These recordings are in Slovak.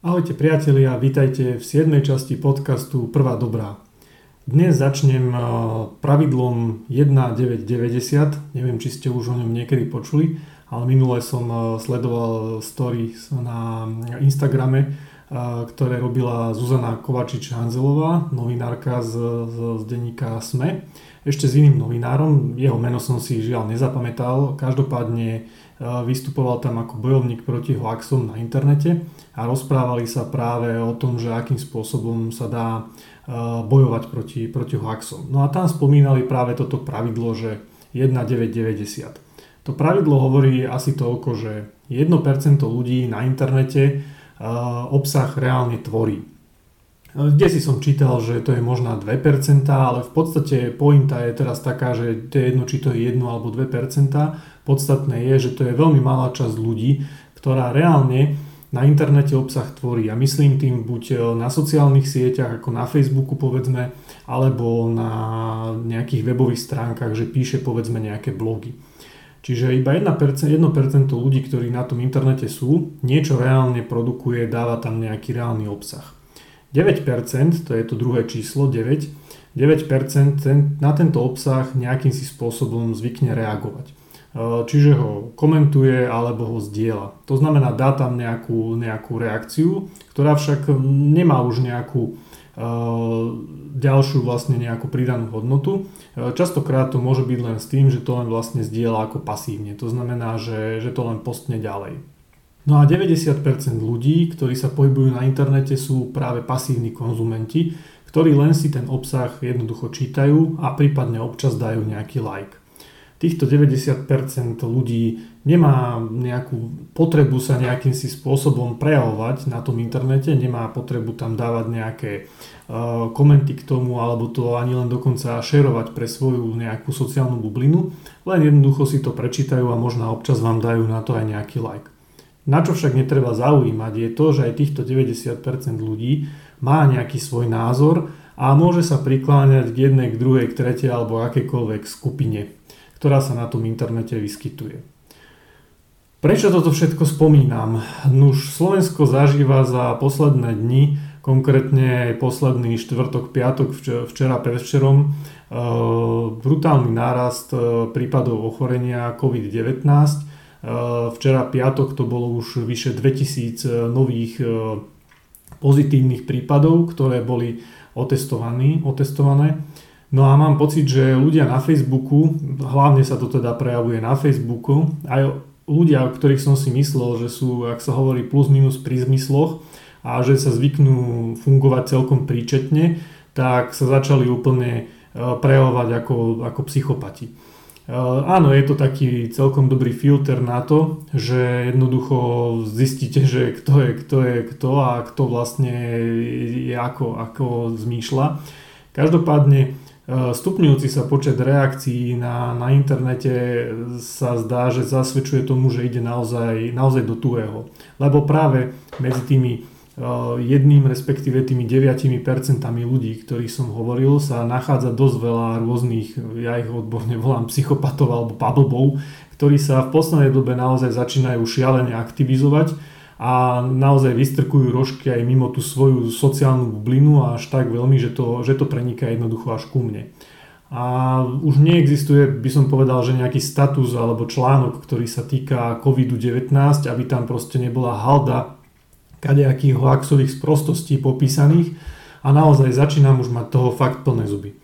Ahojte priatelia, vítajte v 7. časti podcastu Prvá dobrá. Dnes začnem eh, pravidlom 1990, neviem či ste už o ňom niekedy počuli, ale minule som eh, sledoval stories na Instagrame, eh, ktoré robila Zuzana Kovačič-Hanzelová, novinárka z, z, z denníka SME, ešte s iným novinárom, jeho meno som si žiaľ nezapamätal, každopádne vystupoval tam ako bojovník proti hoaxom na internete a rozprávali sa práve o tom, že akým spôsobom sa dá bojovať proti, proti hoaxom. No a tam spomínali práve toto pravidlo, že 1,990. To pravidlo hovorí asi toľko, že 1% ľudí na internete obsah reálne tvorí. Kde si som čítal, že to je možná 2%, ale v podstate pointa je teraz taká, že to je jedno, či to je 1 alebo 2%. Podstatné je, že to je veľmi malá časť ľudí, ktorá reálne na internete obsah tvorí. A myslím tým buď na sociálnych sieťach, ako na Facebooku povedzme, alebo na nejakých webových stránkach, že píše povedzme nejaké blogy. Čiže iba 1%, 1% ľudí, ktorí na tom internete sú, niečo reálne produkuje, dáva tam nejaký reálny obsah. 9%, to je to druhé číslo, 9, 9% ten, na tento obsah nejakým si spôsobom zvykne reagovať. E, čiže ho komentuje alebo ho zdieľa. To znamená, dá tam nejakú, nejakú reakciu, ktorá však nemá už nejakú uh, ďalšiu vlastne nejakú pridanú hodnotu. Uh, častokrát to môže byť len s tým, že to len vlastne zdieľa ako pasívne. To znamená, že, že to len postne ďalej. No a 90% ľudí, ktorí sa pohybujú na internete sú práve pasívni konzumenti, ktorí len si ten obsah jednoducho čítajú a prípadne občas dajú nejaký like. Týchto 90% ľudí nemá nejakú potrebu sa nejakým si spôsobom prejavovať na tom internete, nemá potrebu tam dávať nejaké uh, komenty k tomu alebo to ani len dokonca šerovať pre svoju nejakú sociálnu bublinu, len jednoducho si to prečítajú a možno občas vám dajú na to aj nejaký like. Na čo však netreba zaujímať je to, že aj týchto 90% ľudí má nejaký svoj názor a môže sa prikláňať k jednej, k druhej, k tretej alebo akékoľvek skupine, ktorá sa na tom internete vyskytuje. Prečo toto všetko spomínam? Nuž Slovensko zažíva za posledné dni, konkrétne posledný štvrtok, piatok, včera, predvčerom, e, brutálny nárast e, prípadov ochorenia COVID-19 Eh, včera piatok to bolo už vyše 2000 eh, nových pozitívnych prípadov, ktoré boli otestované. No a mám pocit, že ľudia na Facebooku, hlavne sa to teda prejavuje na Facebooku, aj ľudia, o ktorých som si myslel, že sú, ak sa hovorí, plus minus pri zmysloch a že sa zvyknú fungovať celkom príčetne, tak sa začali úplne prejavovať ako, ako psychopati. Eh, áno, je to taký celkom dobrý filter na to, že jednoducho zistíte, že kto je kto je kto a kto vlastne je ako, ako zmýšľa. Každopádne stupňujúci sa počet reakcií na, na internete sa zdá, že zasvedčuje tomu, že ide naozaj, naozaj do tuého. Lebo práve medzi tými Eh, jedným, respektíve tými 9% ľudí, ktorých som hovoril, sa nachádza dosť veľa rôznych, ja ich odborne volám psychopatov alebo pablbov, ktorí sa v poslednej dobe naozaj začínajú šialene aktivizovať a naozaj vystrkujú rožky aj mimo tú svoju sociálnu bublinu až tak veľmi, že to, že to preniká jednoducho až ku mne. A už neexistuje, by som povedal, že nejaký status alebo článok, ktorý sa týka COVID-19, aby tam proste nebola halda kadejakých hoaxových sprostostí popísaných a naozaj začínam už mať toho fakt plné zuby.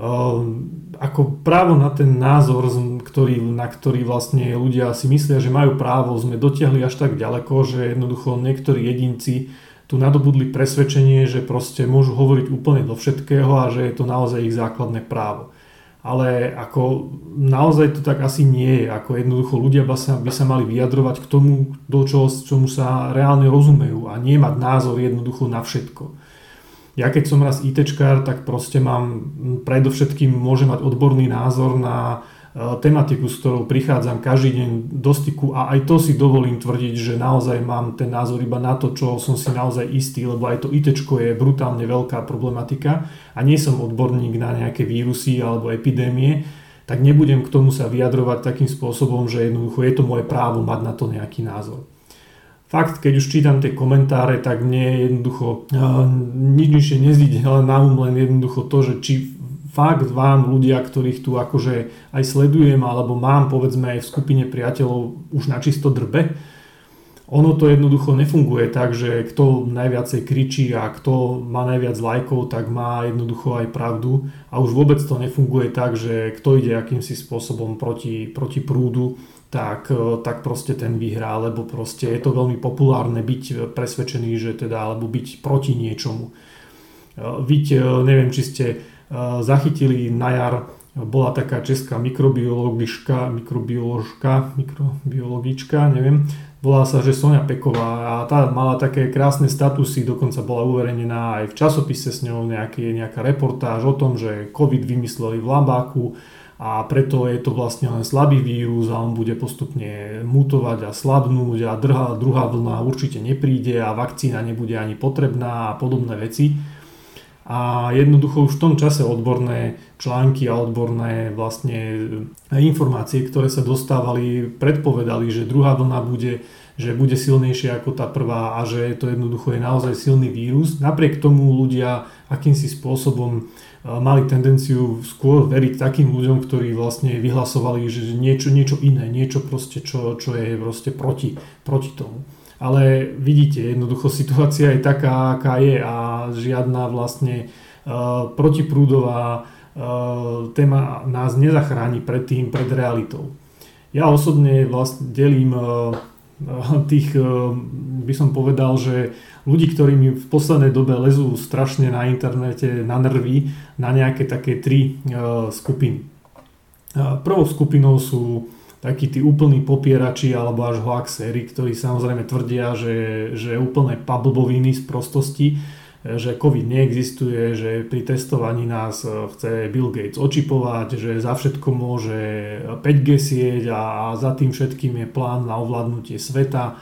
Ehm, ako právo na ten názor, ktorý, na ktorý vlastne ľudia si myslia, že majú právo, sme dotiahli až tak ďaleko, že jednoducho niektorí jedinci tu nadobudli presvedčenie, že proste môžu hovoriť úplne do všetkého a že je to naozaj ich základné právo ale ako naozaj to tak asi nie je. Ako jednoducho ľudia by sa, by sa mali vyjadrovať k tomu, do čoho, čomu sa reálne rozumejú a nie mať názor jednoducho na všetko. Ja keď som raz ITčkár, tak proste mám, predovšetkým môžem mať odborný názor na E, tematiku, s ktorou prichádzam každý deň do styku a aj to si dovolím tvrdiť, že naozaj mám ten názor iba na to, čo som si naozaj istý, lebo aj to IT je brutálne veľká problematika a nie som odborník na nejaké vírusy alebo epidémie, tak nebudem k tomu sa vyjadrovať takým spôsobom, že jednoducho je to moje právo mať na to nejaký názor. Fakt, keď už čítam tie komentáre, tak mne jednoducho uh, nič nižšie nezíde ale na um len jednoducho to, že či fakt vám ľudia, ktorých tu akože aj sledujem alebo mám povedzme aj v skupine priateľov už na čisto drbe, ono to jednoducho nefunguje tak, že kto najviacej kričí a kto má najviac lajkov, tak má jednoducho aj pravdu. A už vôbec to nefunguje tak, že kto ide akýmsi spôsobom proti, proti prúdu, tak, e, tak proste ten vyhrá, lebo proste je to veľmi populárne byť presvedčený, že teda, alebo byť proti niečomu. Byť, e, neviem, či ste e, zachytili na jar, bola taká česká mikrobiologička, mikrobioložka, mikrobiologička, neviem, Volá sa, že Sonia Peková a tá mala také krásne statusy, dokonca bola uverejnená aj v časopise s ňou nejaký, nejaká reportáž o tom, že COVID vymysleli v Lambáku a preto je to vlastne len slabý vírus a on bude postupne mutovať a slabnúť a druhá, druhá vlna určite nepríde a vakcína nebude ani potrebná a podobné veci. A jednoducho už v tom čase odborné články a odborné vlastne informácie, ktoré sa dostávali, predpovedali, že druhá vlna bude, že bude silnejšia ako tá prvá a že to jednoducho je naozaj silný vírus. Napriek tomu ľudia akýmsi spôsobom e, mali tendenciu skôr veriť takým ľuďom, ktorí vlastne vyhlasovali, že niečo, niečo iné, niečo proste, čo, čo je proste proti, proti tomu ale vidíte, jednoducho situácia je taká, aká je a žiadna vlastne uh, protiprúdová uh, téma nás nezachráni pred tým, pred realitou. Ja osobne vlastne delím uh, tých, by som povedal, že ľudí, ktorí mi v poslednej dobe lezú strašne na internete na nervy, na nejaké také tri skupiny. Prvou skupinou sú takí tí úplní popierači alebo až hoaxéri, ktorí samozrejme tvrdia, že, že úplné pablboviny z prostosti, že COVID neexistuje, že pri testovaní nás chce Bill Gates očipovať, že za všetko môže 5G sieť a, za tým všetkým je plán na ovládnutie sveta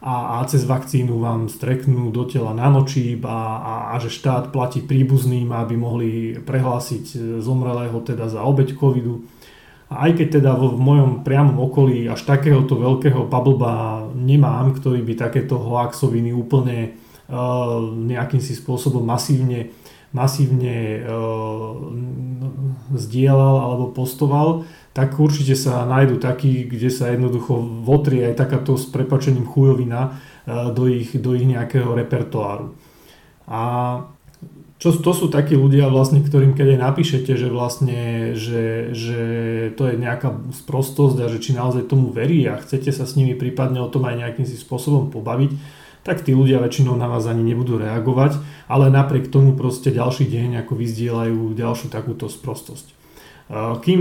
a, a cez vakcínu vám streknú do tela nanočíp a, a, a že štát platí príbuzným, aby mohli prehlásiť zomrelého teda za obeď covidu. A aj keď teda vo, v mojom priamom okolí až takéhoto veľkého pablba nemám, ktorý by takéto hoaxoviny úplne uh, nejakým si spôsobom masívne, masívne uh, zdieľal alebo postoval, tak určite sa nájdu takí, kde sa jednoducho votrie aj takáto s prepačením chujovina uh, do ich, do ich nejakého repertoáru. A čo, to sú takí ľudia vlastne, ktorým keď aj napíšete, že vlastne, že, že to je nejaká sprostosť a že či naozaj tomu verí a chcete sa s nimi prípadne o tom aj nejakým si spôsobom pobaviť, tak tí ľudia väčšinou na vás ani nebudú reagovať, ale napriek tomu proste ďalší deň ako vyzdielajú ďalšiu takúto sprostosť. Kým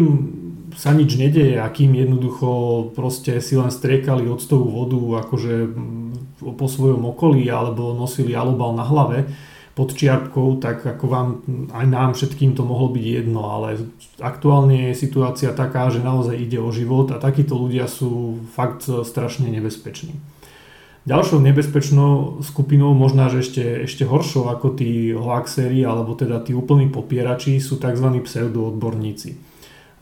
sa nič nedeje a kým jednoducho proste si len striekali octovú vodu akože po svojom okolí alebo nosili alobal na hlave, pod čiarkou, tak ako vám, aj nám všetkým to mohlo byť jedno, ale aktuálne je situácia taká, že naozaj ide o život a takíto ľudia sú fakt strašne nebezpeční. Ďalšou nebezpečnou skupinou, možná že ešte, ešte horšou ako tí hoaxery alebo teda tí úplní popierači sú tzv. pseudoodborníci.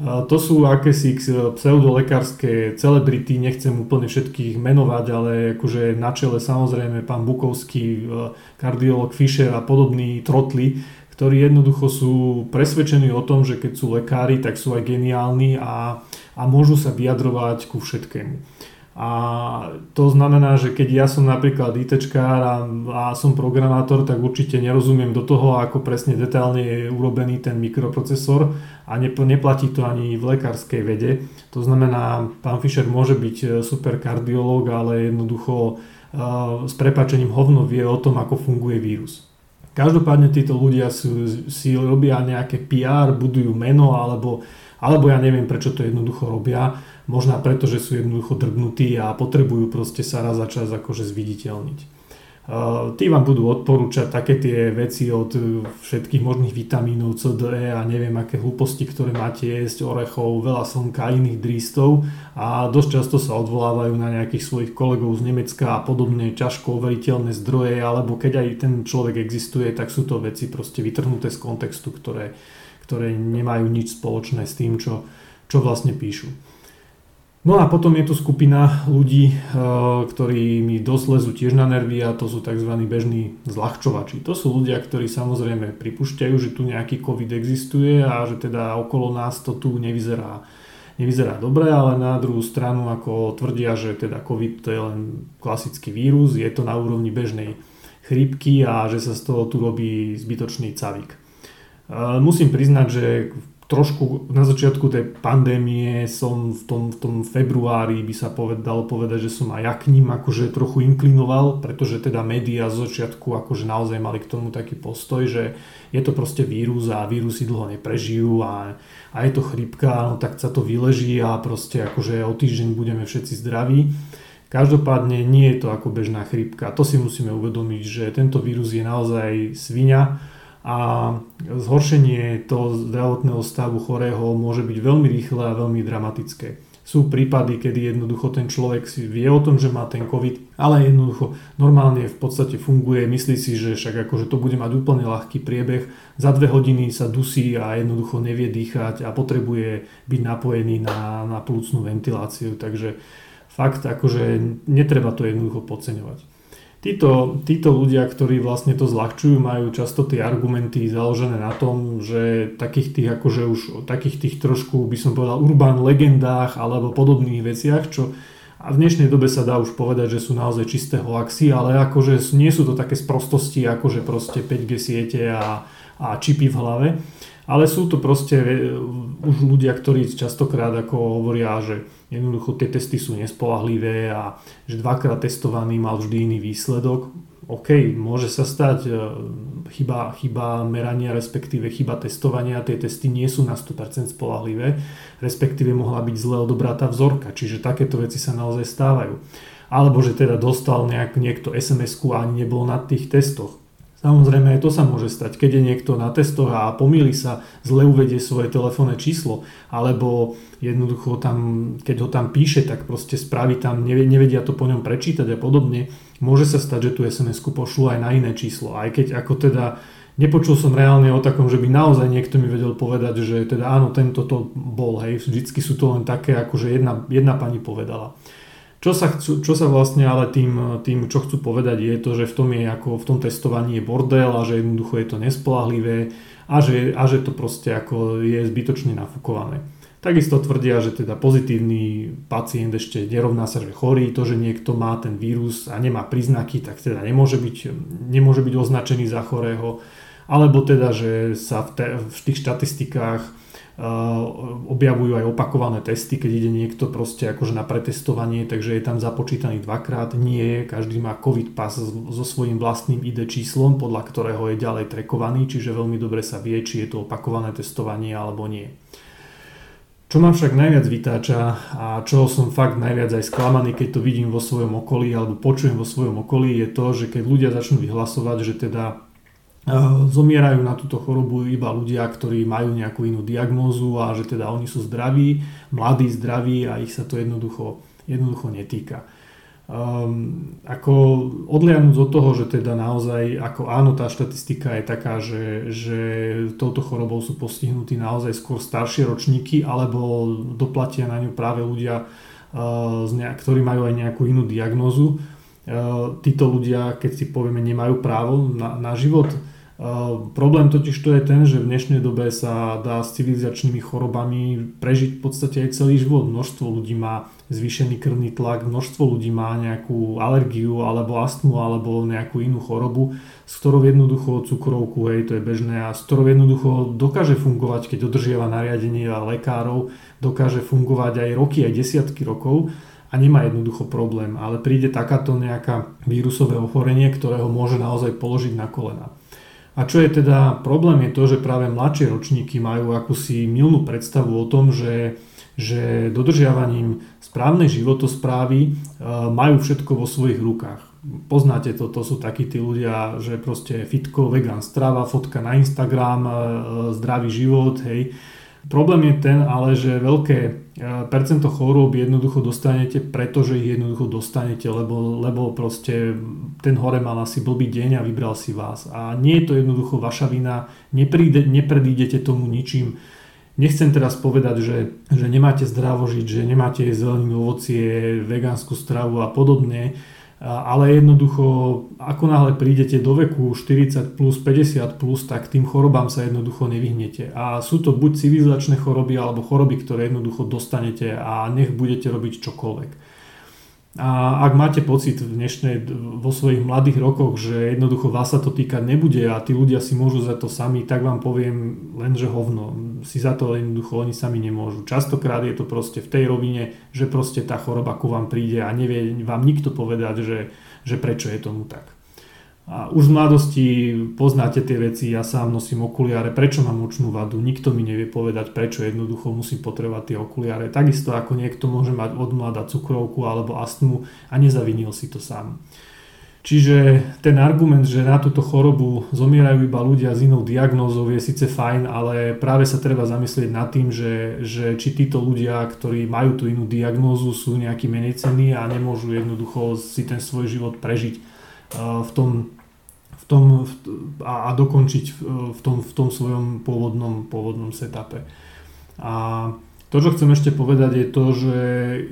To sú akési pseudolekárske celebrity, nechcem úplne všetkých menovať, ale akože na čele samozrejme pán Bukovský, e, kardiolog Fischer a podobní trotli, ktorí jednoducho sú presvedčení o tom, že keď sú lekári, tak sú aj geniálni a, a môžu sa vyjadrovať ku všetkému. A to znamená, že keď ja som napríklad ITčkár a, a som programátor, tak určite nerozumiem do toho, ako presne detálne je urobený ten mikroprocesor a neplatí to ani v lekárskej vede. To znamená, pán Fischer môže byť e, super kardiológ, ale jednoducho uh, s prepačením hovno vie o tom, ako funguje vírus. Každopádne títo ľudia sú, si robia nejaké PR, budujú meno alebo, alebo ja neviem prečo to jednoducho robia Možno preto, že sú jednoducho drbnutí a potrebujú proste sa raz za čas akože zviditeľniť. Uh, tí vám budú odporúčať také tie veci od všetkých možných vitamínov, CDE a neviem aké hlúposti, ktoré máte jesť, orechov, veľa slnka a iných drístov a dosť často sa odvolávajú na nejakých svojich kolegov z Nemecka a podobne ťažko overiteľné zdroje, alebo keď aj ten človek existuje, tak sú to veci proste vytrhnuté z kontextu, ktoré, ktoré nemajú nič spoločné s tým, čo, čo vlastne píšu. No a potom je tu skupina ľudí, ktorí mi dosť tiež na nervy a to sú tzv. bežní zľahčovači. To sú ľudia, ktorí samozrejme pripúšťajú, že tu nejaký COVID existuje a že teda okolo nás to tu nevyzerá nevyzerá dobre, ale na druhú stranu ako tvrdia, že teda COVID to je len klasický vírus, je to na úrovni bežnej chrípky a že sa z toho tu robí zbytočný cavík. Musím priznať, že trošku na začiatku tej pandémie som v tom, v tom februári by sa poved, dalo povedať, že som aj ja k ním akože trochu inklinoval, pretože teda médiá z začiatku akože naozaj mali k tomu taký postoj, že je to proste vírus a vírusy dlho neprežijú a, a je to chrypka, no tak sa to vyleží a proste akože o týždeň budeme všetci zdraví. Každopádne nie je to ako bežná chrypka. To si musíme uvedomiť, že tento vírus je naozaj svinia a zhoršenie toho zdravotného stavu chorého môže byť veľmi rýchle a veľmi dramatické. Sú prípady, kedy jednoducho ten človek si vie o tom, že má ten COVID, ale jednoducho normálne v podstate funguje, myslí si, že však akože to bude mať úplne ľahký priebeh, za dve hodiny sa dusí a jednoducho nevie dýchať a potrebuje byť napojený na, na plúcnú ventiláciu, takže fakt akože netreba to jednoducho podceňovať. Títo, títo ľudia, ktorí vlastne to zľahčujú, majú často tie argumenty založené na tom, že takých tých akože už takých tých trošku by som povedal urbán legendách alebo podobných veciach, čo a v dnešnej dobe sa dá už povedať, že sú naozaj čisté hoaxy, ale akože nie sú to také sprostosti, akože proste 5G siete a, a čipy v hlave. Ale sú to proste už ľudia, ktorí častokrát ako hovoria, že jednoducho tie testy sú nespolahlivé a že dvakrát testovaný mal vždy iný výsledok. OK, môže sa stať e, chyba, chyba merania, respektíve chyba testovania, tie testy nie sú na 100% spolahlivé, respektíve mohla byť zle odobratá vzorka, čiže takéto veci sa naozaj stávajú. Alebo že teda dostal nejak, niekto SMS-ku a ani nebolo na tých testoch. Samozrejme aj to sa môže stať, keď je niekto na testoch a pomýli sa, zle uvedie svoje telefónne číslo, alebo jednoducho tam, keď ho tam píše, tak proste spraví tam, nevedia to po ňom prečítať a podobne. Môže sa stať, že tú SMS-ku pošlu aj na iné číslo, aj keď ako teda nepočul som reálne o takom, že by naozaj niekto mi vedel povedať, že teda áno, tento to bol, hej, vždycky sú to len také, ako že jedna, jedna pani povedala. Čo sa, chcú, čo sa vlastne ale tým, tým, čo chcú povedať je to, že v tom, je ako, v tom testovaní je bordel a že jednoducho je to nespolahlivé a že, a že to proste ako je zbytočne nafúkované. Takisto tvrdia, že teda pozitívny pacient ešte nerovná sa, že chorý, to, že niekto má ten vírus a nemá príznaky, tak teda nemôže byť, nemôže byť označený za chorého, alebo teda, že sa v, te, v tých štatistikách objavujú aj opakované testy, keď ide niekto proste akože na pretestovanie, takže je tam započítaný dvakrát. Nie, každý má COVID pas so svojím vlastným ID číslom, podľa ktorého je ďalej trekovaný, čiže veľmi dobre sa vie, či je to opakované testovanie alebo nie. Čo ma však najviac vytáča a čo som fakt najviac aj sklamaný, keď to vidím vo svojom okolí alebo počujem vo svojom okolí, je to, že keď ľudia začnú vyhlasovať, že teda Zomierajú na túto chorobu iba ľudia, ktorí majú nejakú inú diagnózu a že teda oni sú zdraví, mladí, zdraví a ich sa to jednoducho, jednoducho netýka. Um, ako odliadnúť od toho, že teda naozaj, ako áno, tá štatistika je taká, že, že touto chorobou sú postihnutí naozaj skôr staršie ročníky, alebo doplatia na ňu práve ľudia, uh, ktorí majú aj nejakú inú diagnózu. Uh, títo ľudia, keď si povieme, nemajú právo na, na život, Problém totiž to je ten, že v dnešnej dobe sa dá s civilizačnými chorobami prežiť v podstate aj celý život. Množstvo ľudí má zvýšený krvný tlak, množstvo ľudí má nejakú alergiu alebo astmu alebo nejakú inú chorobu, s ktorou jednoducho cukrovku, hej, to je bežné a s ktorou jednoducho dokáže fungovať, keď dodržiava nariadenia lekárov, dokáže fungovať aj roky, aj desiatky rokov a nemá jednoducho problém, ale príde takáto nejaká vírusové ochorenie, ktoré ho môže naozaj položiť na kolena. A čo je teda problém je to, že práve mladšie ročníky majú akúsi milnú predstavu o tom, že, že dodržiavaním správnej životosprávy e, majú všetko vo svojich rukách. Poznáte to, to sú takí tí ľudia, že proste fitko, vegan strava, fotka na Instagram, e, zdravý život, hej. Problém je ten ale, že veľké e, percento chorôb jednoducho dostanete, pretože ich jednoducho dostanete, lebo, lebo proste ten hore mal asi blbý deň a vybral si vás. A nie je to jednoducho vaša vina, nepríde, nepredídete tomu ničím. Nechcem teraz povedať, že, že nemáte zdravo žiť, že nemáte zeleninu, ovocie, vegánsku stravu a podobne, ale jednoducho, ako náhle prídete do veku 40 plus, 50 plus, tak tým chorobám sa jednoducho nevyhnete. A sú to buď civilizačné choroby, alebo choroby, ktoré jednoducho dostanete a nech budete robiť čokoľvek. A ak máte pocit v dnešnej, vo svojich mladých rokoch, že jednoducho vás sa to týkať nebude a tí ľudia si môžu za to sami, tak vám poviem len, že hovno. Si za to jednoducho oni sami nemôžu. Častokrát je to proste v tej rovine, že proste tá choroba ku vám príde a nevie vám nikto povedať, že, že prečo je tomu tak. A už v mladosti poznáte tie veci, ja sám nosím okuliare, prečo mám očnú vadu, nikto mi nevie povedať, prečo jednoducho musím potrebovať tie okuliare. Takisto ako niekto môže mať od mladá cukrovku alebo astmu a nezavinil si to sám. Čiže ten argument, že na túto chorobu zomierajú iba ľudia s inou diagnózou je síce fajn, ale práve sa treba zamyslieť nad tým, že, že či títo ľudia, ktorí majú tú inú diagnózu, sú nejaký menej cenní a nemôžu jednoducho si ten svoj život prežiť v tom tom, a, a dokončiť v, v, tom, v tom svojom pôvodnom, pôvodnom setupe. A to, čo chcem ešte povedať, je to, že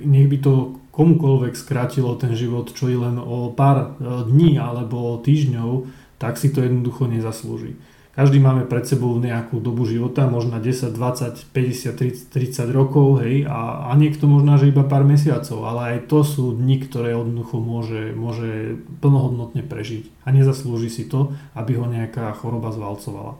nech by to komukoľvek skrátilo ten život čo i len o pár e, dní alebo týždňov, tak si to jednoducho nezaslúži. Každý máme pred sebou nejakú dobu života, možno 10, 20, 50, 30, 30 rokov, hej, a, a niekto možná, že iba pár mesiacov, ale aj to sú dni, ktoré jednoducho môže, môže plnohodnotne prežiť a nezaslúži si to, aby ho nejaká choroba zvalcovala.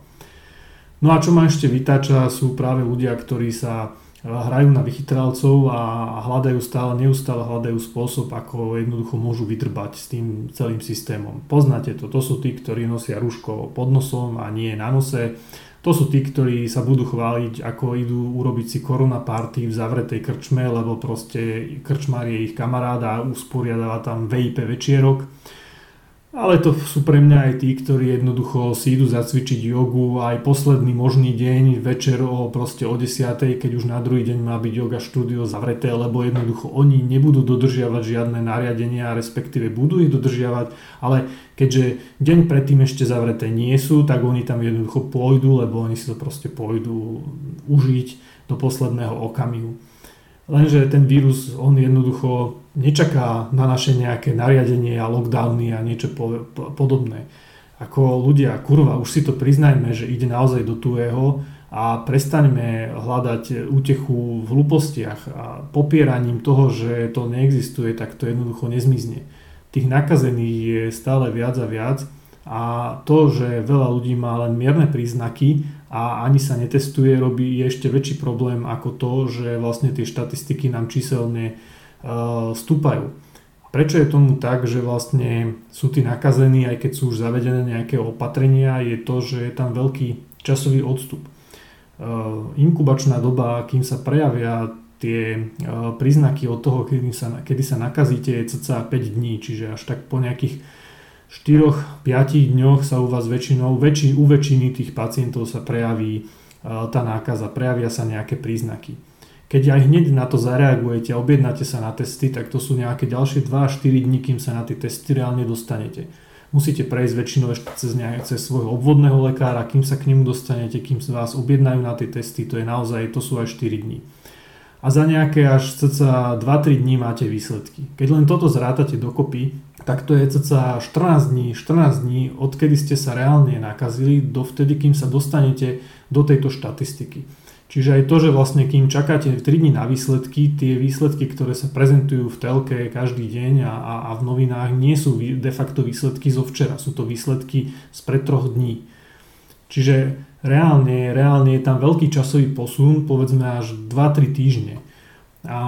No a čo ma ešte vytáča, sú práve ľudia, ktorí sa hrajú na vychytralcov a hľadajú stále, neustále hľadajú spôsob, ako jednoducho môžu vydrbať s tým celým systémom. Poznáte to, to sú tí, ktorí nosia rúško pod nosom a nie na nose. To sú tí, ktorí sa budú chváliť, ako idú urobiť si korona party v zavretej krčme, lebo proste krčmár je ich kamarád a usporiadáva tam VIP večierok ale to sú pre mňa aj tí, ktorí jednoducho si idú zacvičiť jogu aj posledný možný deň, večer o proste o 10, keď už na druhý deň má byť yoga štúdio zavreté, lebo jednoducho oni nebudú dodržiavať žiadne nariadenia, respektíve budú ich dodržiavať, ale keďže deň predtým ešte zavreté nie sú, tak oni tam jednoducho pôjdu, lebo oni si to proste pôjdu užiť do posledného okamihu. Lenže ten vírus, on jednoducho nečaká na naše nejaké nariadenie a lockdowny a niečo po, po, podobné. Ako ľudia, kurva, už si to priznajme, že ide naozaj do tuého a prestaňme hľadať útechu v hlúpostiach a popieraním toho, že to neexistuje, tak to jednoducho nezmizne. Tých nakazených je stále viac a viac a to, že veľa ľudí má len mierne príznaky a ani sa netestuje, robí ešte väčší problém ako to, že vlastne tie štatistiky nám číselne stúpajú. Prečo je tomu tak, že vlastne sú tí nakazení, aj keď sú už zavedené nejaké opatrenia, je to, že je tam veľký časový odstup. Uh, inkubačná doba, kým sa prejavia tie uh, príznaky od toho, kedy sa, kedy sa nakazíte, je cca 5 dní, čiže až tak po nejakých 4-5 dňoch sa u vás väčšinou, väčši, u väčšiny tých pacientov sa prejaví tá nákaza, prejavia sa nejaké príznaky. Keď aj hneď na to zareagujete a objednáte sa na testy, tak to sú nejaké ďalšie 2-4 dní, kým sa na tie testy reálne dostanete. Musíte prejsť väčšinou ešte cez, nejak, cez svojho obvodného lekára, kým sa k nemu dostanete, kým vás objednajú na tie testy, to je naozaj, to sú aj 4 dní a za nejaké až cca 2-3 dní máte výsledky. Keď len toto zrátate dokopy, tak to je cca 14 dní, 14 dní, odkedy ste sa reálne nakazili, dovtedy, kým sa dostanete do tejto štatistiky. Čiže aj to, že vlastne kým čakáte 3 dní na výsledky, tie výsledky, ktoré sa prezentujú v telke každý deň a, a, a v novinách, nie sú de facto výsledky zo včera, sú to výsledky z pred troch dní. Čiže reálne, reálne je tam veľký časový posun, povedzme až 2-3 týždne. A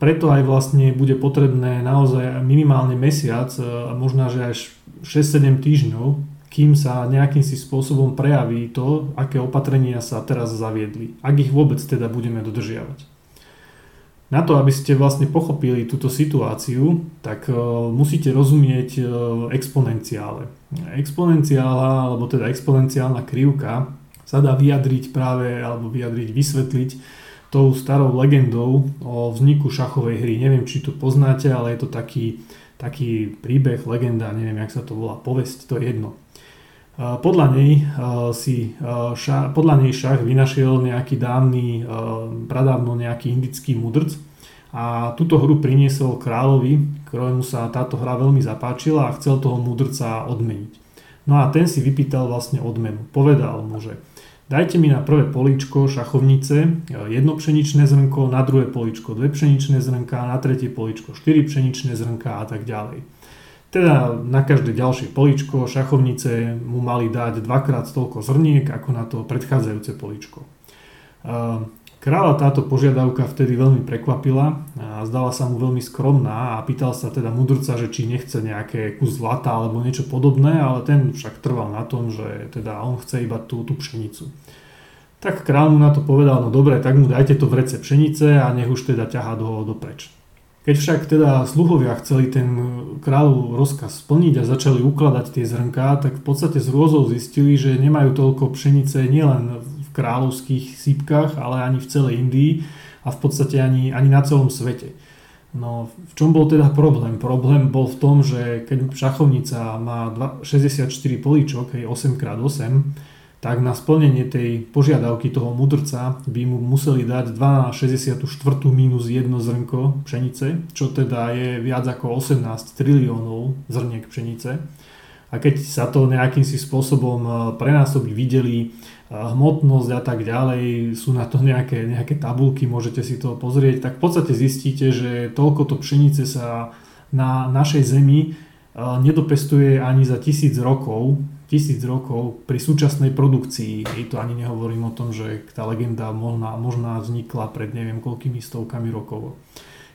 preto aj vlastne bude potrebné naozaj minimálne mesiac, možno že až 6-7 týždňov, kým sa nejakým si spôsobom prejaví to, aké opatrenia sa teraz zaviedli. Ak ich vôbec teda budeme dodržiavať. Na to, aby ste vlastne pochopili túto situáciu, tak musíte rozumieť exponenciále. Exponenciála, alebo teda exponenciálna krivka sa dá vyjadriť práve, alebo vyjadriť, vysvetliť tou starou legendou o vzniku šachovej hry. Neviem, či to poznáte, ale je to taký, taký príbeh, legenda, neviem, jak sa to volá, povesť, to je jedno. Podľa nej, si, podľa nej šach vynašiel nejaký dávny, pradávno nejaký indický mudrc a túto hru priniesol kráľovi, ktorému sa táto hra veľmi zapáčila a chcel toho mudrca odmeniť. No a ten si vypýtal vlastne odmenu. Povedal mu, že dajte mi na prvé políčko šachovnice jedno pšeničné zrnko, na druhé políčko dve pšeničné zrnka, na tretie políčko štyri pšeničné zrnka a tak ďalej. Teda na každé ďalšie poličko šachovnice mu mali dať dvakrát toľko zrniek ako na to predchádzajúce poličko. Kráľa táto požiadavka vtedy veľmi prekvapila a zdala sa mu veľmi skromná a pýtal sa teda mudrca, že či nechce nejaké kus zlata alebo niečo podobné, ale ten však trval na tom, že teda on chce iba tú, tú pšenicu. Tak kráľ mu na to povedal, no dobre, tak mu dajte to v rece pšenice a nech už teda ťaha do, do preč. Keď však teda sluhovia chceli ten kráľov rozkaz splniť a začali ukladať tie zrnká, tak v podstate z rôzov zistili, že nemajú toľko pšenice nielen v kráľovských sípkach, ale ani v celej Indii a v podstate ani, ani na celom svete. No v čom bol teda problém? Problém bol v tom, že keď šachovnica má 64 políčok, 8x8, tak na splnenie tej požiadavky toho mudrca by mu museli dať 2 na 64 minus 1 zrnko pšenice, čo teda je viac ako 18 triliónov zrniek pšenice. A keď sa to nejakým si spôsobom e, prenásobiť videli, hmotnosť a tak ďalej, sú na to nejaké, nejaké tabulky, môžete si to pozrieť, tak v podstate zistíte, že toľko to pšenice sa na našej zemi e, nedopestuje ani za tisíc rokov, tisíc rokov pri súčasnej produkcii. I to ani nehovorím o tom, že tá legenda možná, možná vznikla pred neviem koľkými stovkami rokov,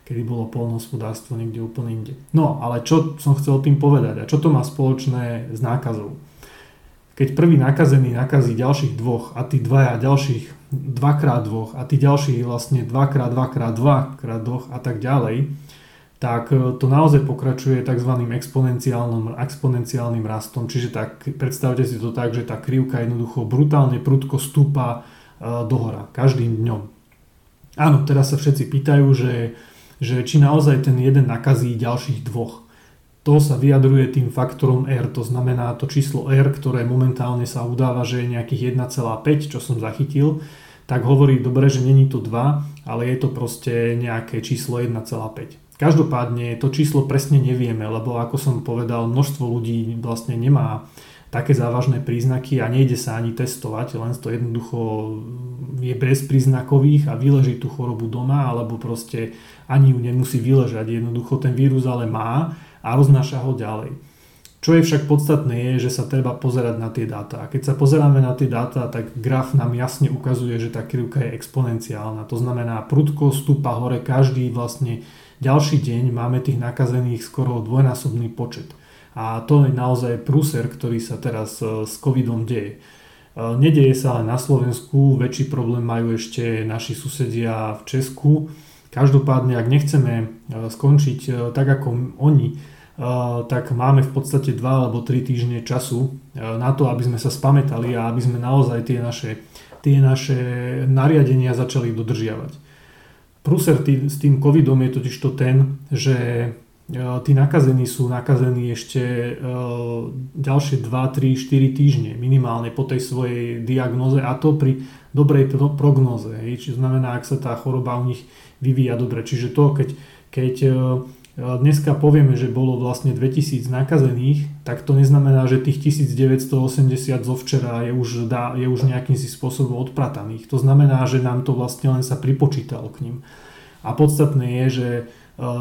kedy bolo polnohospodárstvo niekde úplne inde. No, ale čo som chcel tým povedať a čo to má spoločné s nákazou? Keď prvý nakazený nakazí ďalších dvoch a tí dvaja ďalších dvakrát dvoch a tí ďalších vlastne dvakrát dvakrát dvakrát dvoch a tak ďalej, tak e, to naozaj pokračuje tzv. exponenciálnym, exponenciálnym rastom. Čiže tak, predstavte si to tak, že tá krivka jednoducho brutálne prudko stúpa e, dohora každým dňom. Áno, teraz sa všetci pýtajú, že, že či naozaj ten jeden nakazí ďalších dvoch. To sa vyjadruje tým faktorom R, to znamená to číslo R, ktoré momentálne sa udáva, že je nejakých 1,5, čo som zachytil, tak hovorí dobre, že není to 2, ale je to proste nejaké číslo 1,5. Každopádne to číslo presne nevieme, lebo ako som povedal, množstvo ľudí vlastne nemá také závažné príznaky a nejde sa ani testovať, len to jednoducho je bezpríznakových a vyleží tú chorobu doma, alebo proste ani ju nemusí vyležať. Jednoducho ten vírus ale má a roznáša ho ďalej. Čo je však podstatné je, že sa treba pozerať na tie dáta. A keď sa pozeráme na tie dáta, tak graf nám jasne ukazuje, že tá krivka je exponenciálna. To znamená, prudko stúpa hore každý vlastne ďalší deň máme tých nakazených skoro dvojnásobný počet. A to je naozaj prúser, ktorý sa teraz e, s covidom deje. E, nedeje sa len na Slovensku, väčší problém majú ešte naši susedia v Česku. Každopádne, ak nechceme e, skončiť tak ako oni, tak máme v podstate 2 alebo 3 týždne času na to, aby sme sa spametali a aby sme naozaj tie naše, tie naše nariadenia začali dodržiavať. Prúser tý, s tým covidom je totiž to ten, že e, tí nakazení sú nakazení ešte e, ďalšie 2, 3, 4 týždne minimálne po tej svojej diagnoze a to pri dobrej prognoze. Čiže znamená, ak sa tá choroba u nich vyvíja dobre. Čiže to, keď, keď e, dneska povieme, že bolo vlastne 2000 nakazených, tak to neznamená, že tých 1980 zo včera je už, dá, je už nejakým si spôsobom odprataných. To znamená, že nám to vlastne len sa pripočítalo k ním. A podstatné je, že e,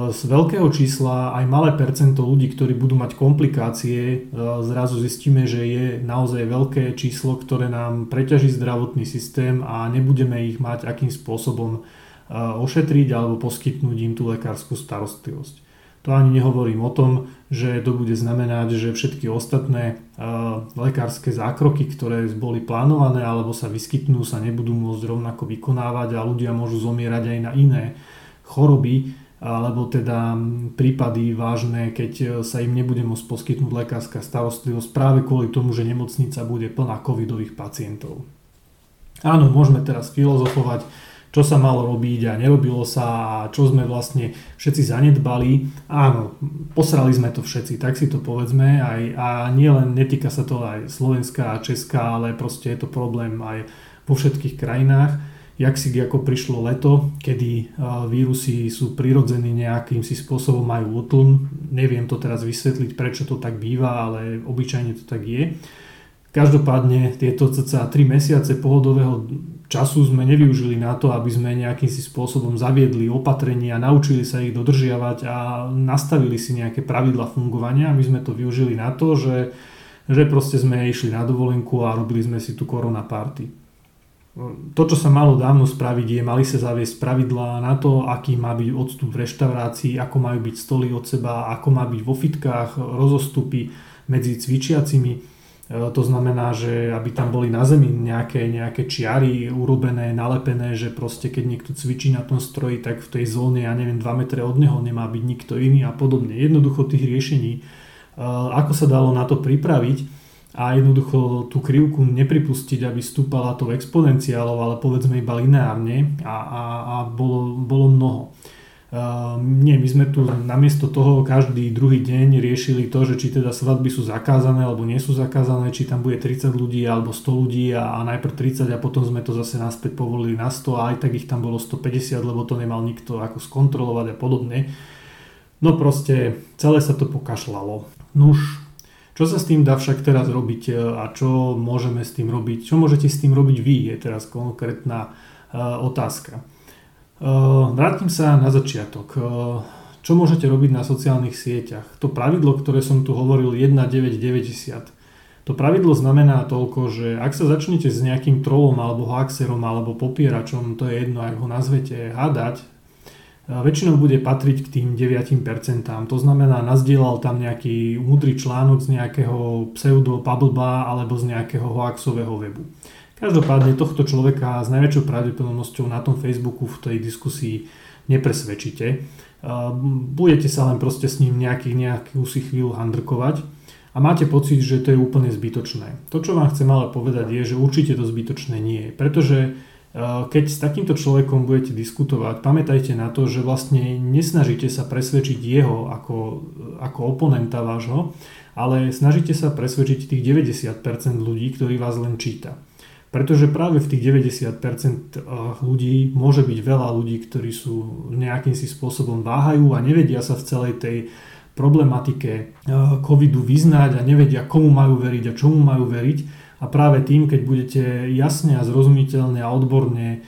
z veľkého čísla aj malé percento ľudí, ktorí budú mať komplikácie, e, zrazu zistíme, že je naozaj veľké číslo, ktoré nám preťaží zdravotný systém a nebudeme ich mať akým spôsobom e, ošetriť alebo poskytnúť im tú lekárskú starostlivosť. To ani nehovorím o tom, že to bude znamenať, že všetky ostatné lekárske zákroky, ktoré boli plánované alebo sa vyskytnú, sa nebudú môcť rovnako vykonávať a ľudia môžu zomierať aj na iné choroby, alebo teda prípady vážne, keď sa im nebude môcť poskytnúť lekárska starostlivosť práve kvôli tomu, že nemocnica bude plná covidových pacientov. Áno, môžeme teraz filozofovať, čo sa malo robiť a nerobilo sa a čo sme vlastne všetci zanedbali. Áno, posrali sme to všetci, tak si to povedzme. Aj, a nielen netýka sa to aj Slovenska a Česka, ale proste je to problém aj vo všetkých krajinách. Jak si ako prišlo leto, kedy vírusy sú prirodzení nejakým si spôsobom majú utlm. Neviem to teraz vysvetliť, prečo to tak býva, ale obyčajne to tak je. Každopádne tieto cca 3 mesiace pohodového času sme nevyužili na to, aby sme nejakým si spôsobom zaviedli opatrenia, naučili sa ich dodržiavať a nastavili si nejaké pravidla fungovania. My sme to využili na to, že, že proste sme išli na dovolenku a robili sme si tu korona party. To, čo sa malo dávno spraviť, je mali sa zaviesť pravidlá na to, aký má byť odstup v reštaurácii, ako majú byť stoly od seba, ako má byť vo fitkách, rozostupy medzi cvičiacimi E, to znamená, že aby tam boli na zemi nejaké, nejaké čiary urobené, nalepené, že proste keď niekto cvičí na tom stroji, tak v tej zóne, ja neviem, 2 metre od neho nemá byť nikto iný a podobne. Jednoducho tých riešení, e, ako sa dalo na to pripraviť a jednoducho tú krivku nepripustiť, aby stúpala to exponenciálov, ale povedzme iba lineárne a, a, a bolo, bolo mnoho. Ehm, nie, my sme tu namiesto toho každý druhý deň riešili to, že či teda svadby sú zakázané alebo nie sú zakázané, či tam bude 30 ľudí alebo 100 ľudí a, a najprv 30 a potom sme to zase naspäť povolili na 100 a aj tak ich tam bolo 150, lebo to nemal nikto ako skontrolovať a podobne. No proste celé sa to pokašľalo. Nuž, čo sa s tým dá však teraz robiť e, a čo môžeme s tým robiť? Čo môžete s tým robiť vy, je teraz konkrétna uh, otázka. Vrátim sa na začiatok. Čo môžete robiť na sociálnych sieťach? To pravidlo, ktoré som tu hovoril 1990. To pravidlo znamená toľko, že ak sa začnete s nejakým trolom alebo haxerom alebo popieračom, to je jedno, ak ho nazvete, hádať, väčšinou bude patriť k tým 9%. To znamená, nazdielal tam nejaký múdry článok z nejakého pseudo pablba alebo z nejakého hoaxového webu. Každopádne tohto človeka s najväčšou pravdepodobnosťou na tom Facebooku v tej diskusii nepresvedčíte. Budete sa len proste s ním nejaký, nejakú si chvíľu handrkovať a máte pocit, že to je úplne zbytočné. To, čo vám chcem ale povedať je, že určite to zbytočné nie je, pretože keď s takýmto človekom budete diskutovať, pamätajte na to, že vlastne nesnažíte sa presvedčiť jeho ako, ako oponenta vášho, ale snažíte sa presvedčiť tých 90% ľudí, ktorí vás len číta. Pretože práve v tých 90% ľudí môže byť veľa ľudí, ktorí sú nejakým si spôsobom váhajú a nevedia sa v celej tej problematike covidu vyznať a nevedia komu majú veriť a čomu majú veriť. A práve tým, keď budete jasne a zrozumiteľne a odborne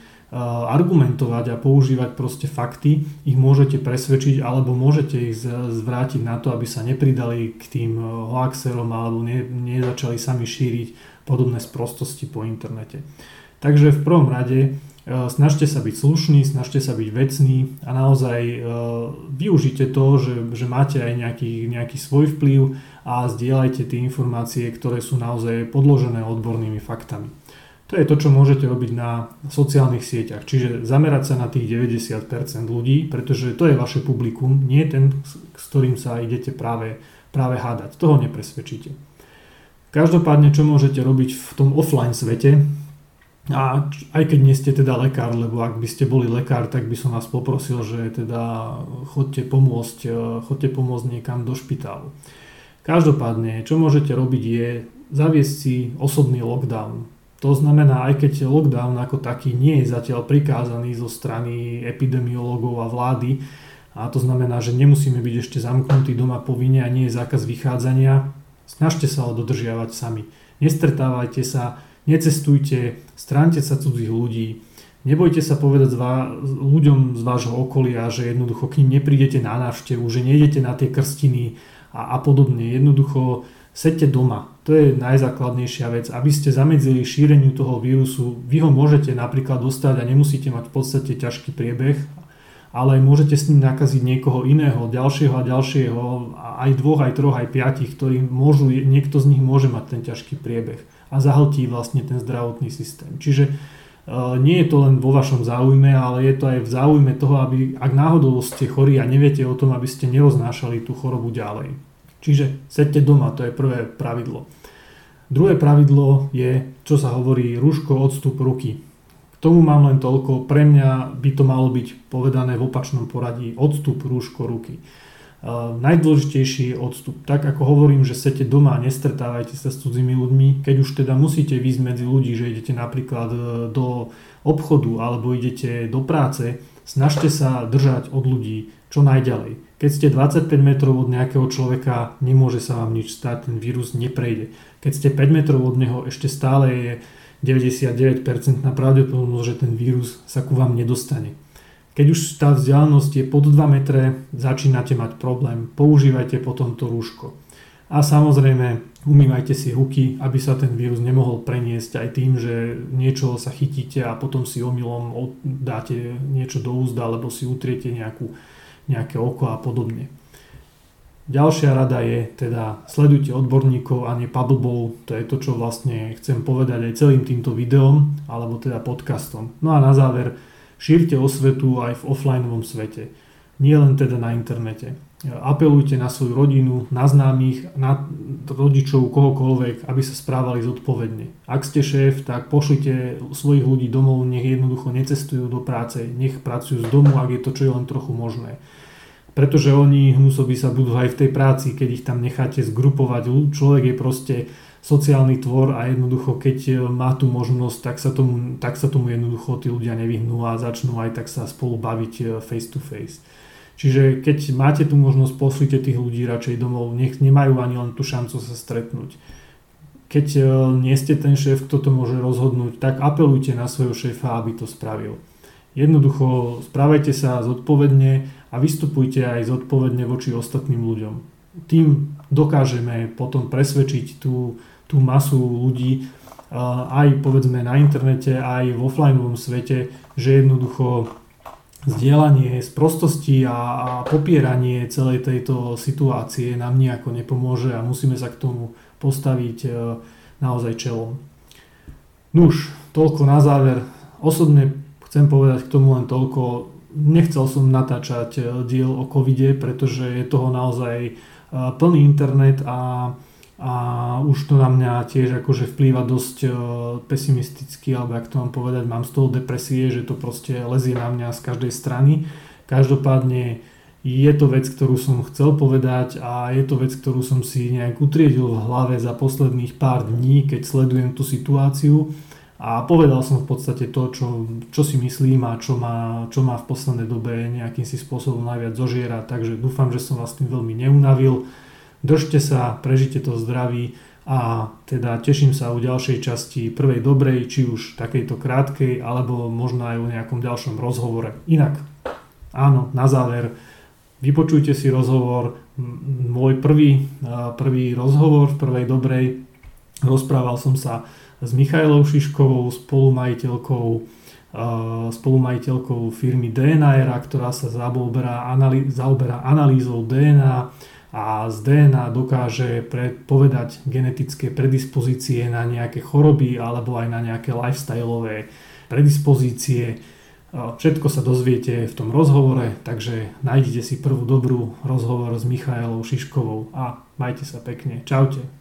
argumentovať a používať proste fakty, ich môžete presvedčiť alebo môžete ich zvrátiť na to, aby sa nepridali k tým hoaxerom alebo ne, nezačali sami šíriť podobné sprostosti po internete. Takže v prvom rade e, snažte sa byť slušní, snažte sa byť vecní a naozaj e, využite to, že, že máte aj nejaký, nejaký svoj vplyv a zdieľajte tie informácie, ktoré sú naozaj podložené odbornými faktami. To je to, čo môžete robiť na sociálnych sieťach, čiže zamerať sa na tých 90% ľudí, pretože to je vaše publikum, nie ten, s ktorým sa idete práve, práve hádať. Toho nepresvedčíte. Každopádne, čo môžete robiť v tom offline svete, a aj keď nie ste teda lekár, lebo ak by ste boli lekár, tak by som vás poprosil, že teda chodte pomôcť, e, chodte pomôcť niekam do špitálu. Každopádne, čo môžete robiť je zaviesť si osobný lockdown. To znamená, aj keď lockdown ako taký nie je zatiaľ prikázaný zo strany epidemiológov a vlády, a to znamená, že nemusíme byť ešte zamknutí doma povinne a nie je zákaz vychádzania, Snažte sa ho dodržiavať sami. Nestretávajte sa, necestujte, stránte sa cudzích ľudí. Nebojte sa povedať zvá, ľuďom z vášho okolia, že jednoducho k ním neprídete na návštevu, že nejdete na tie krstiny a, a podobne. Jednoducho sedte doma. To je najzákladnejšia vec. Aby ste zamedzili šíreniu toho vírusu, vy ho môžete napríklad dostať a nemusíte mať v podstate ťažký priebeh, ale môžete s ním nakaziť niekoho iného, ďalšieho a ďalšieho, aj dvoch, aj troch, aj piatich, ktorí môžu, niekto z nich môže mať ten ťažký priebeh a zahltí vlastne ten zdravotný systém. Čiže e, nie je to len vo vašom záujme, ale je to aj v záujme toho, aby ak náhodou ste chorí a neviete o tom, aby ste neroznášali tú chorobu ďalej. Čiže sedte doma, to je prvé pravidlo. Druhé pravidlo je, čo sa hovorí rúško odstup ruky tomu mám len toľko, pre mňa by to malo byť povedané v opačnom poradí odstup, rúško, ruky. Uh, najdôležitejší je odstup. Tak ako hovorím, že sete doma nestretávajte sa s cudzími ľuďmi, keď už teda musíte výjsť medzi ľudí, že idete napríklad e, do obchodu alebo idete do práce, snažte sa držať od ľudí čo najďalej. Keď ste 25 metrov od nejakého človeka, nemôže sa vám nič stať, ten vírus neprejde. Keď ste 5 metrov od neho, ešte stále je 99% na pravdepodobnosť, že ten vírus sa ku vám nedostane. Keď už tá vzdialenosť je pod 2 metre, začínate mať problém. Používajte potom to rúško. A samozrejme, umývajte si ruky, aby sa ten vírus nemohol preniesť aj tým, že niečo sa chytíte a potom si omylom dáte niečo do úzda alebo si utriete nejakú, nejaké oko a podobne. Ďalšia rada je teda sledujte odborníkov a nie pablbov, to je to, čo vlastne chcem povedať aj celým týmto videom, alebo teda podcastom. No a na záver, šírte osvetu aj v offlineovom svete, nie len teda na internete. Apelujte na svoju rodinu, na známych, na rodičov, kohokoľvek, aby sa správali zodpovedne. Ak ste šéf, tak pošlite svojich ľudí domov, nech jednoducho necestujú do práce, nech pracujú z domu, ak je to čo je len trochu možné pretože oni hnusoby sa budú aj v tej práci, keď ich tam necháte zgrupovať. Človek je proste sociálny tvor a jednoducho keď e, má tú možnosť, tak sa tomu, tak sa tomu jednoducho tí ľudia nevyhnú a začnú aj tak sa spolu baviť e, face to face. Čiže keď máte tú možnosť, poslite tých ľudí radšej domov, nech nemajú ani len tú šancu sa stretnúť. Keď e, nie ste ten šéf, kto to môže rozhodnúť, tak apelujte na svojho šéfa, aby to spravil. Jednoducho správajte sa zodpovedne, a vystupujte aj zodpovedne voči ostatným ľuďom. Tým dokážeme potom presvedčiť tú, tú masu ľudí aj povedzme na internete, aj v offlineovom svete, že jednoducho zdieľanie z prostosti a, a popieranie celej tejto situácie nám nejako nepomôže a musíme sa k tomu postaviť e, naozaj čelom. Nuž, toľko na záver. Osobne chcem povedať k tomu len toľko, nechcel som natáčať e, diel o covide, pretože je toho naozaj plný internet a, a už to na mňa tiež akože vplýva dosť e, pesimisticky, alebo ak to mám povedať, mám z toho depresie, že to proste lezie na mňa z každej strany. Každopádne je to vec, ktorú som chcel povedať a je to vec, ktorú som si nejak utriedil v hlave za posledných pár dní, keď sledujem tú situáciu a povedal som v podstate to, čo, čo si myslím a čo ma, čo ma v poslednej dobe nejakým si spôsobom najviac zožiera, takže dúfam, že som vás tým veľmi neunavil. Držte sa, prežite to zdraví a teda teším sa u ďalšej časti prvej dobrej, či už takejto krátkej, alebo možno aj o nejakom ďalšom rozhovore. Inak, áno, na záver, vypočujte si rozhovor, môj prvý, prvý rozhovor v prvej dobrej, rozprával som sa s Michailou Šiškovou, spolumajiteľkou spolumajiteľkou firmy DNA, ktorá sa zaoberá, analý, zaoberá analýzou DNA a z DNA dokáže povedať genetické predispozície na nejaké choroby alebo aj na nejaké lifestyleové predispozície. Všetko sa dozviete v tom rozhovore, takže nájdete si prvú dobrú rozhovor s Michailou Šiškovou a majte sa pekne. Čaute.